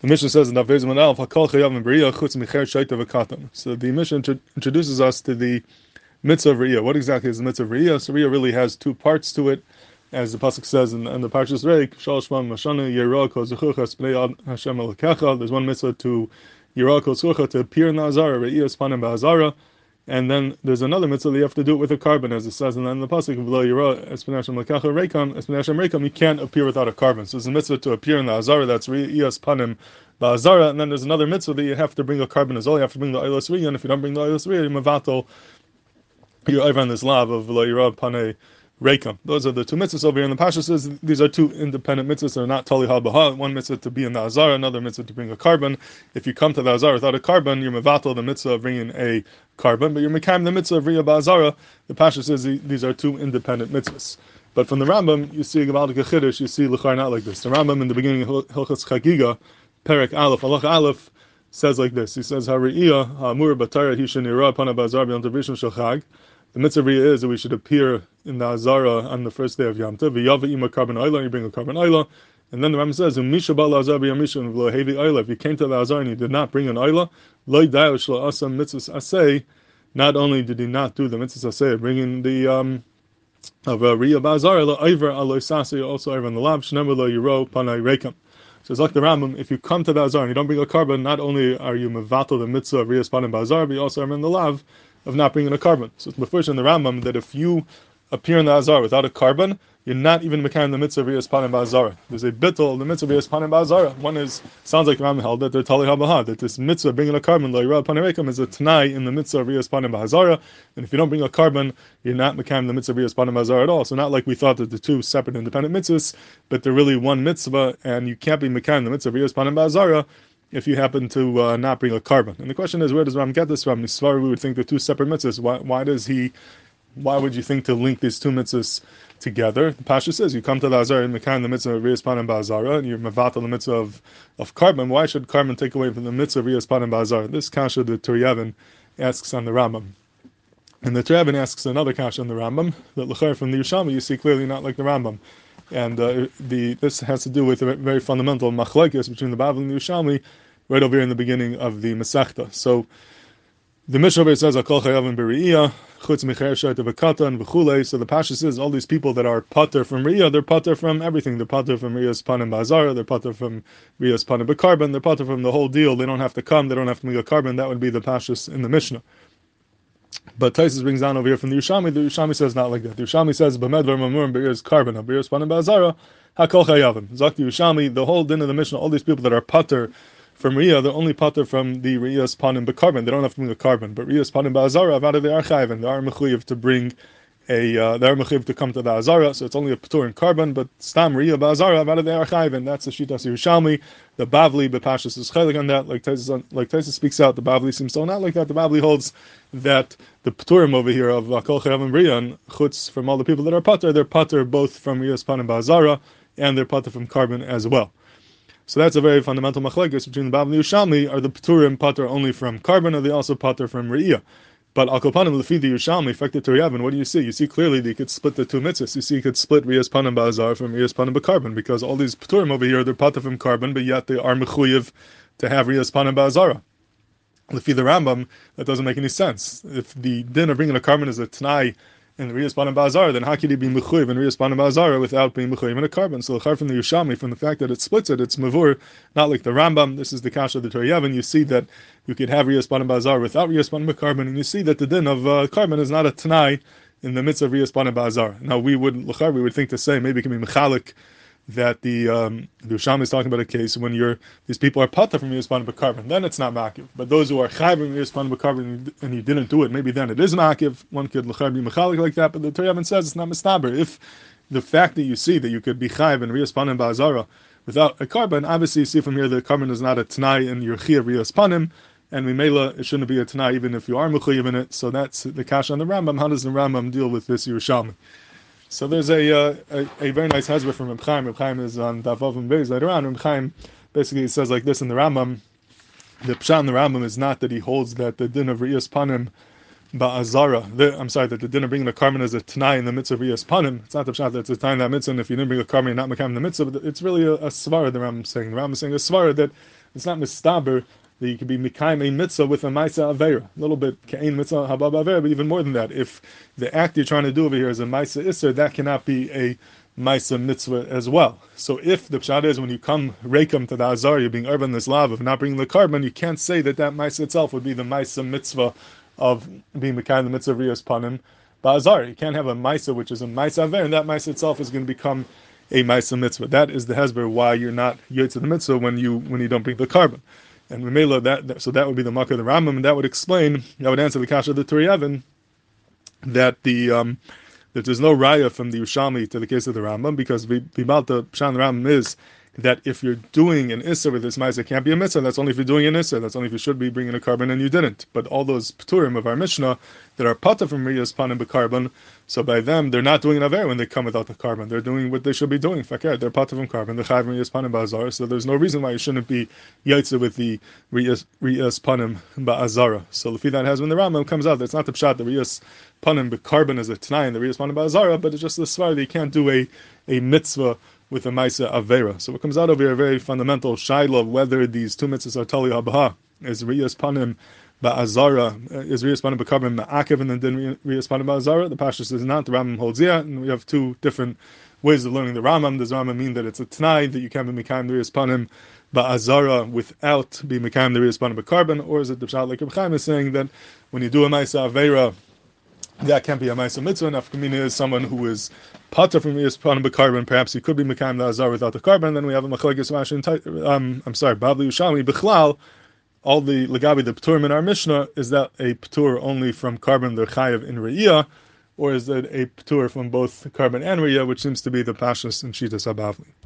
The Mishnah says in Daf Manal, "Hakol chayav and beriya chutz micher shaita v'katan." So the Mishnah introduces us to the mitzvah of riyah. What exactly is the mitzvah of riyah? So riyah really has two parts to it, as the pasuk says in, in the Parshas Re'eh. There's one mitzvah to yirah kol to appear in the azara, riyah spanim. And then there's another mitzvah that you have to do it with a korban, as it says in the, in the pasuk below Yira Espinashim Lakacha Rekam Espinashim Rekam. You can't appear without a korban. So there's a mitzvah to appear in the Azara. That's Riyas Panim Ba'azara. And then there's another mitzvah that you have to bring a korban as well. You have to bring the Riyah. And if you don't bring the Riyah, you're Mavatal. You're over on this lav of Below Yira Pane Rekam. Those are the two mitzvahs over here. And the Pasha says these are two independent mitzvahs. They're not Tali Habaha. One mitzvah to be in the Azara, another mitzvah to bring a korban. If you come to the Azara without a korban, you're Mavatal the mitzvah of bringing a korban, but you're Mekam the mitzvah of Riyah Ba'azara. The Pasha says these are two independent mitzvahs. But from the Rambam, you see Gavaldik Chiddush, you see Lechar not like this. The Rambam in the beginning of Hilchas Chagiga, Perek Aleph, Allah Aleph, says like this. He says, Hariyah, Hamur Batara Hishan Ira Pana Bazar B'Yom Tavishim Shachag. The mitzvah is that we should appear in the Azara on the first day of Yom Tov. You bring a korban oila. And then the Rambam says. If you came to the Azar and you did not bring an oila. Not only did he not do the mitzvah asay, bringing the um, of uh, Riyah Bazar, also over in the lab, shnemer lo panay rekam. So it's like the Rambam, if you come to the Azar and you don't bring a korban, not only are you mevatel the mitzvah of Riyas Panim Bazar, but you also are in the lav of not bringing a korban. So it's first in the Rambam that if you appear in the Azar without a korban, you're not even making the mitzvah of Panim Ba'azara. There's a bittul, the mitzvah of Panim Ba'azara. One is, sounds like Rambam held that they're Tali HaBaha, that this mitzvah, bringing a korban, Lo'irah Panim is a in the mitzvah of Panim Ba'azara, and if you don't bring a korban, you're not making the mitzvah of Panim Ba'azara at all. So not like we thought that the two separate independent mitzvahs, but they're really one mitzvah, and you can't be making the mitzvah of Panim Ba'azara if you happen to uh, not bring a korban. And the question is, where does Ram get this from? Nisvar, we would think they're two separate mitzvahs. Why, why does he, why would you think to link these two mitzvahs together? The Pasha says, you come to the Azar and Mekan, the mitzvah of Riyaspan and Bazara, and you're Mavata, the mitzvah of, of korban. Why should korban take away from the mitzvah of Riyaspan and Bazara? This Kasha, the Turei Even, asks on the Rambam. And the Turei Even asks another Kasha on the Rambam, that Lechar from the Yerushalmi, you see clearly not like the Rambam and uh, the this has to do with a very fundamental machlekes between the Bavli and the Yerushalmi, right over here in the beginning of the Masechta. So the Mishnah says, "Akol chayavim beriyah chutz micher shaita v'katan v'chulei." So the Pasha says all these people that are pater from riyah, they're pater from everything. They're pater from riyah's panim bazara, they're pater from riyah's panim b'karbon, they're pater from the whole deal. They don't have to come, they don't have to make a korban. That would be the Pashas in the Mishnah. But Taisus brings down over here from the Yerushalmi. The Yerushalmi says not like that. The Yerushalmi says b'medvar mamurim be'ir's korban, be'ir's panim bazara, hakol chayavim. Zakti Yerushalmi, the whole din of the Mishnah, all these people that are pater from Riyah, they're only pater from the Riyah's panim korban. They don't have to bring a korban. But Riyah's panim ba'azara, out of the archive, and they are to bring a, uh, they are mechuyev to come to the azara, so it's only a patur in korban, but stam ba'azara, out of the archive, and that's the Shitas Yerushalmi. The Bavli, Bepashas is chaylik on that, like Taisus, like speaks out, the Bavli seems so not like that. The Bavli holds that the paturim over here of Akol Chayav and Riyah, and chutz from all the people that are pater, they're pater both from Riyah's and ba'azara, and they're pater from korban as well. So that's a very fundamental machlekes between the Bab and Yerushalmi. Are the Paturim pater only from korban, or they also pater from Re'iyah? But Al Kopanim Lefi the Yerushalmi affected to Yavin. What do you see? You see clearly that you could split the two mitzvahs. You see you could split Riyas Panim Ba'azar from Riyas Panim korban because all these Paturim over here they're pater from korban, but yet they are mechuyev to have Riyas Panim Ba'azara. Lefi the Rambam, that doesn't make any sense. If the din of bringing a korban is a Tanai in the Riyas Panim Bazar, then how could he be Mechuyev in Riyas Panim Bazar without being Mechuyev in a korban? So the from the Yerushalmi, from the fact that it splits it, it's Mavur, not like the Rambam. This is the Kasha of the Torah You see that you could have Riyas Panim Bazar without Riyas Panim korban, and you see that the din of uh, korban is not a Tanai in the midst of Riyas Panim Bazar. Now we would, we would think to say maybe it can be Mechalik that the um, the is talking about a case when you're these people are pata from Yispan korban, then it's not makiv. But those who are chayv from Yispan korban and you didn't do it, maybe then it is makiv. One could l'chayv be mechalik like that, but the Torah says it's not mistaber. If the fact that you see that you could be chayv and Riyaspan and Ba'azara without a korban, obviously you see from here the korban is not a tanai in your chiyah Riyaspanim, and Mimela, it shouldn't be a tanai even if you are mechayiv in it. So that's the kash on the Rambam. How does the Rambam deal with this Yerushalmi? So there's a, uh, a, a very nice hezbollah from Reb Chaim. Reb Chaim is on Davav and Beis later on. Reb Chaim basically says like this in the Rambam. The pshat in the Rambam is not that he holds that the din of Riyas Panim ba'azara. I'm sorry that the dinner bringing the korban as a tanai in the mitzvah riyas panim. It's not the pshat that it's a tanai in that mitzvah. And if you didn't bring a korban, you're not makam the mitzvah. But it's really a, a svara. The Ram is saying. The Ram is saying a svara that it's not mistaber that you could be mikayim a mitzvah with a maisa avera. A little bit kain mitzvah habab avera, but even more than that, if the act you're trying to do over here is a maisa isser, that cannot be a maisa mitzvah as well. So if the pshat is when you come rekum to the azar, you're being urban this lav of not bringing the korban, you can't say that that maisa itself would be the maisa mitzvah of being mikayim the mitzvah riyas panim. Ba'azar, you can't have a maisa which is a maisa aver, and that maisa itself is going to become a maisa mitzvah. That is the hesber why you're not yotze the mitzvah when you when you don't bring the korban. And Memela, that so that would be the Makkah the Rambam, and that would explain, that would answer the Kasha of the Turei Even, that the um, that there's no raya from the Yerushalmi to the case of the Rambam, because Bibalta Pshan Rambam is that if you're doing an Issa with this Maisa, it can't be a Mitzvah. That's only if you're doing an Issa. That's only if you should be bringing a korban and you didn't. But all those Pturim of our Mishnah that are Pata from Riyas Panim korban, so by them, they're not doing an Aver when they come without the korban. They're doing what they should be doing. Fakir, they're Pata from korban. They're Chav Riyas Panim Ba'azara. So there's no reason why you shouldn't be Yaitza with the Riyas, Riyas Panim Ba'azara. So if that has when the Rambam comes out, that's not the Pshat, the Riyas Panim korban is a Tanai and the Riyas Panim Ba'azara, but it's just the Svar that you can't do a, a mitzvah with a Maisa Avera. So what comes out of here, a very fundamental shaila whether these two mitzvahs are Tali Habaha, is Riyas Panim Ba'azara, uh, is Riyas Panim Ba'karbim Ma'akev, and then Riyas Panim Ba'azara. The Pashas is not, the Rambam holds yeah, and we have two different ways of learning the Rambam. Does Rambam mean that it's a Tanai, that you can't be Mekayim the Riyas Panim Ba'azara without being Mekayim the Riyas Panim Ba'karbim, or is it the Pshat like Reb is saying that when you do a Maisa Avera, that can't be a Maisa Mitzvah, and Afkamina is someone who is Pata from Yispanim B'Karbon, perhaps he could be Mekayim the Azar without the korban, then we have a Machlekes Rashi um, I'm sorry, Babli Ushami, B'chlal, all the Legabi, the Pturim in our Mishnah, is that a Ptur only from korban, the Chayav in Re'iyah, or is it a Ptur from both korban and Re'iyah, which seems to be the Pashas and Shitas Abavli?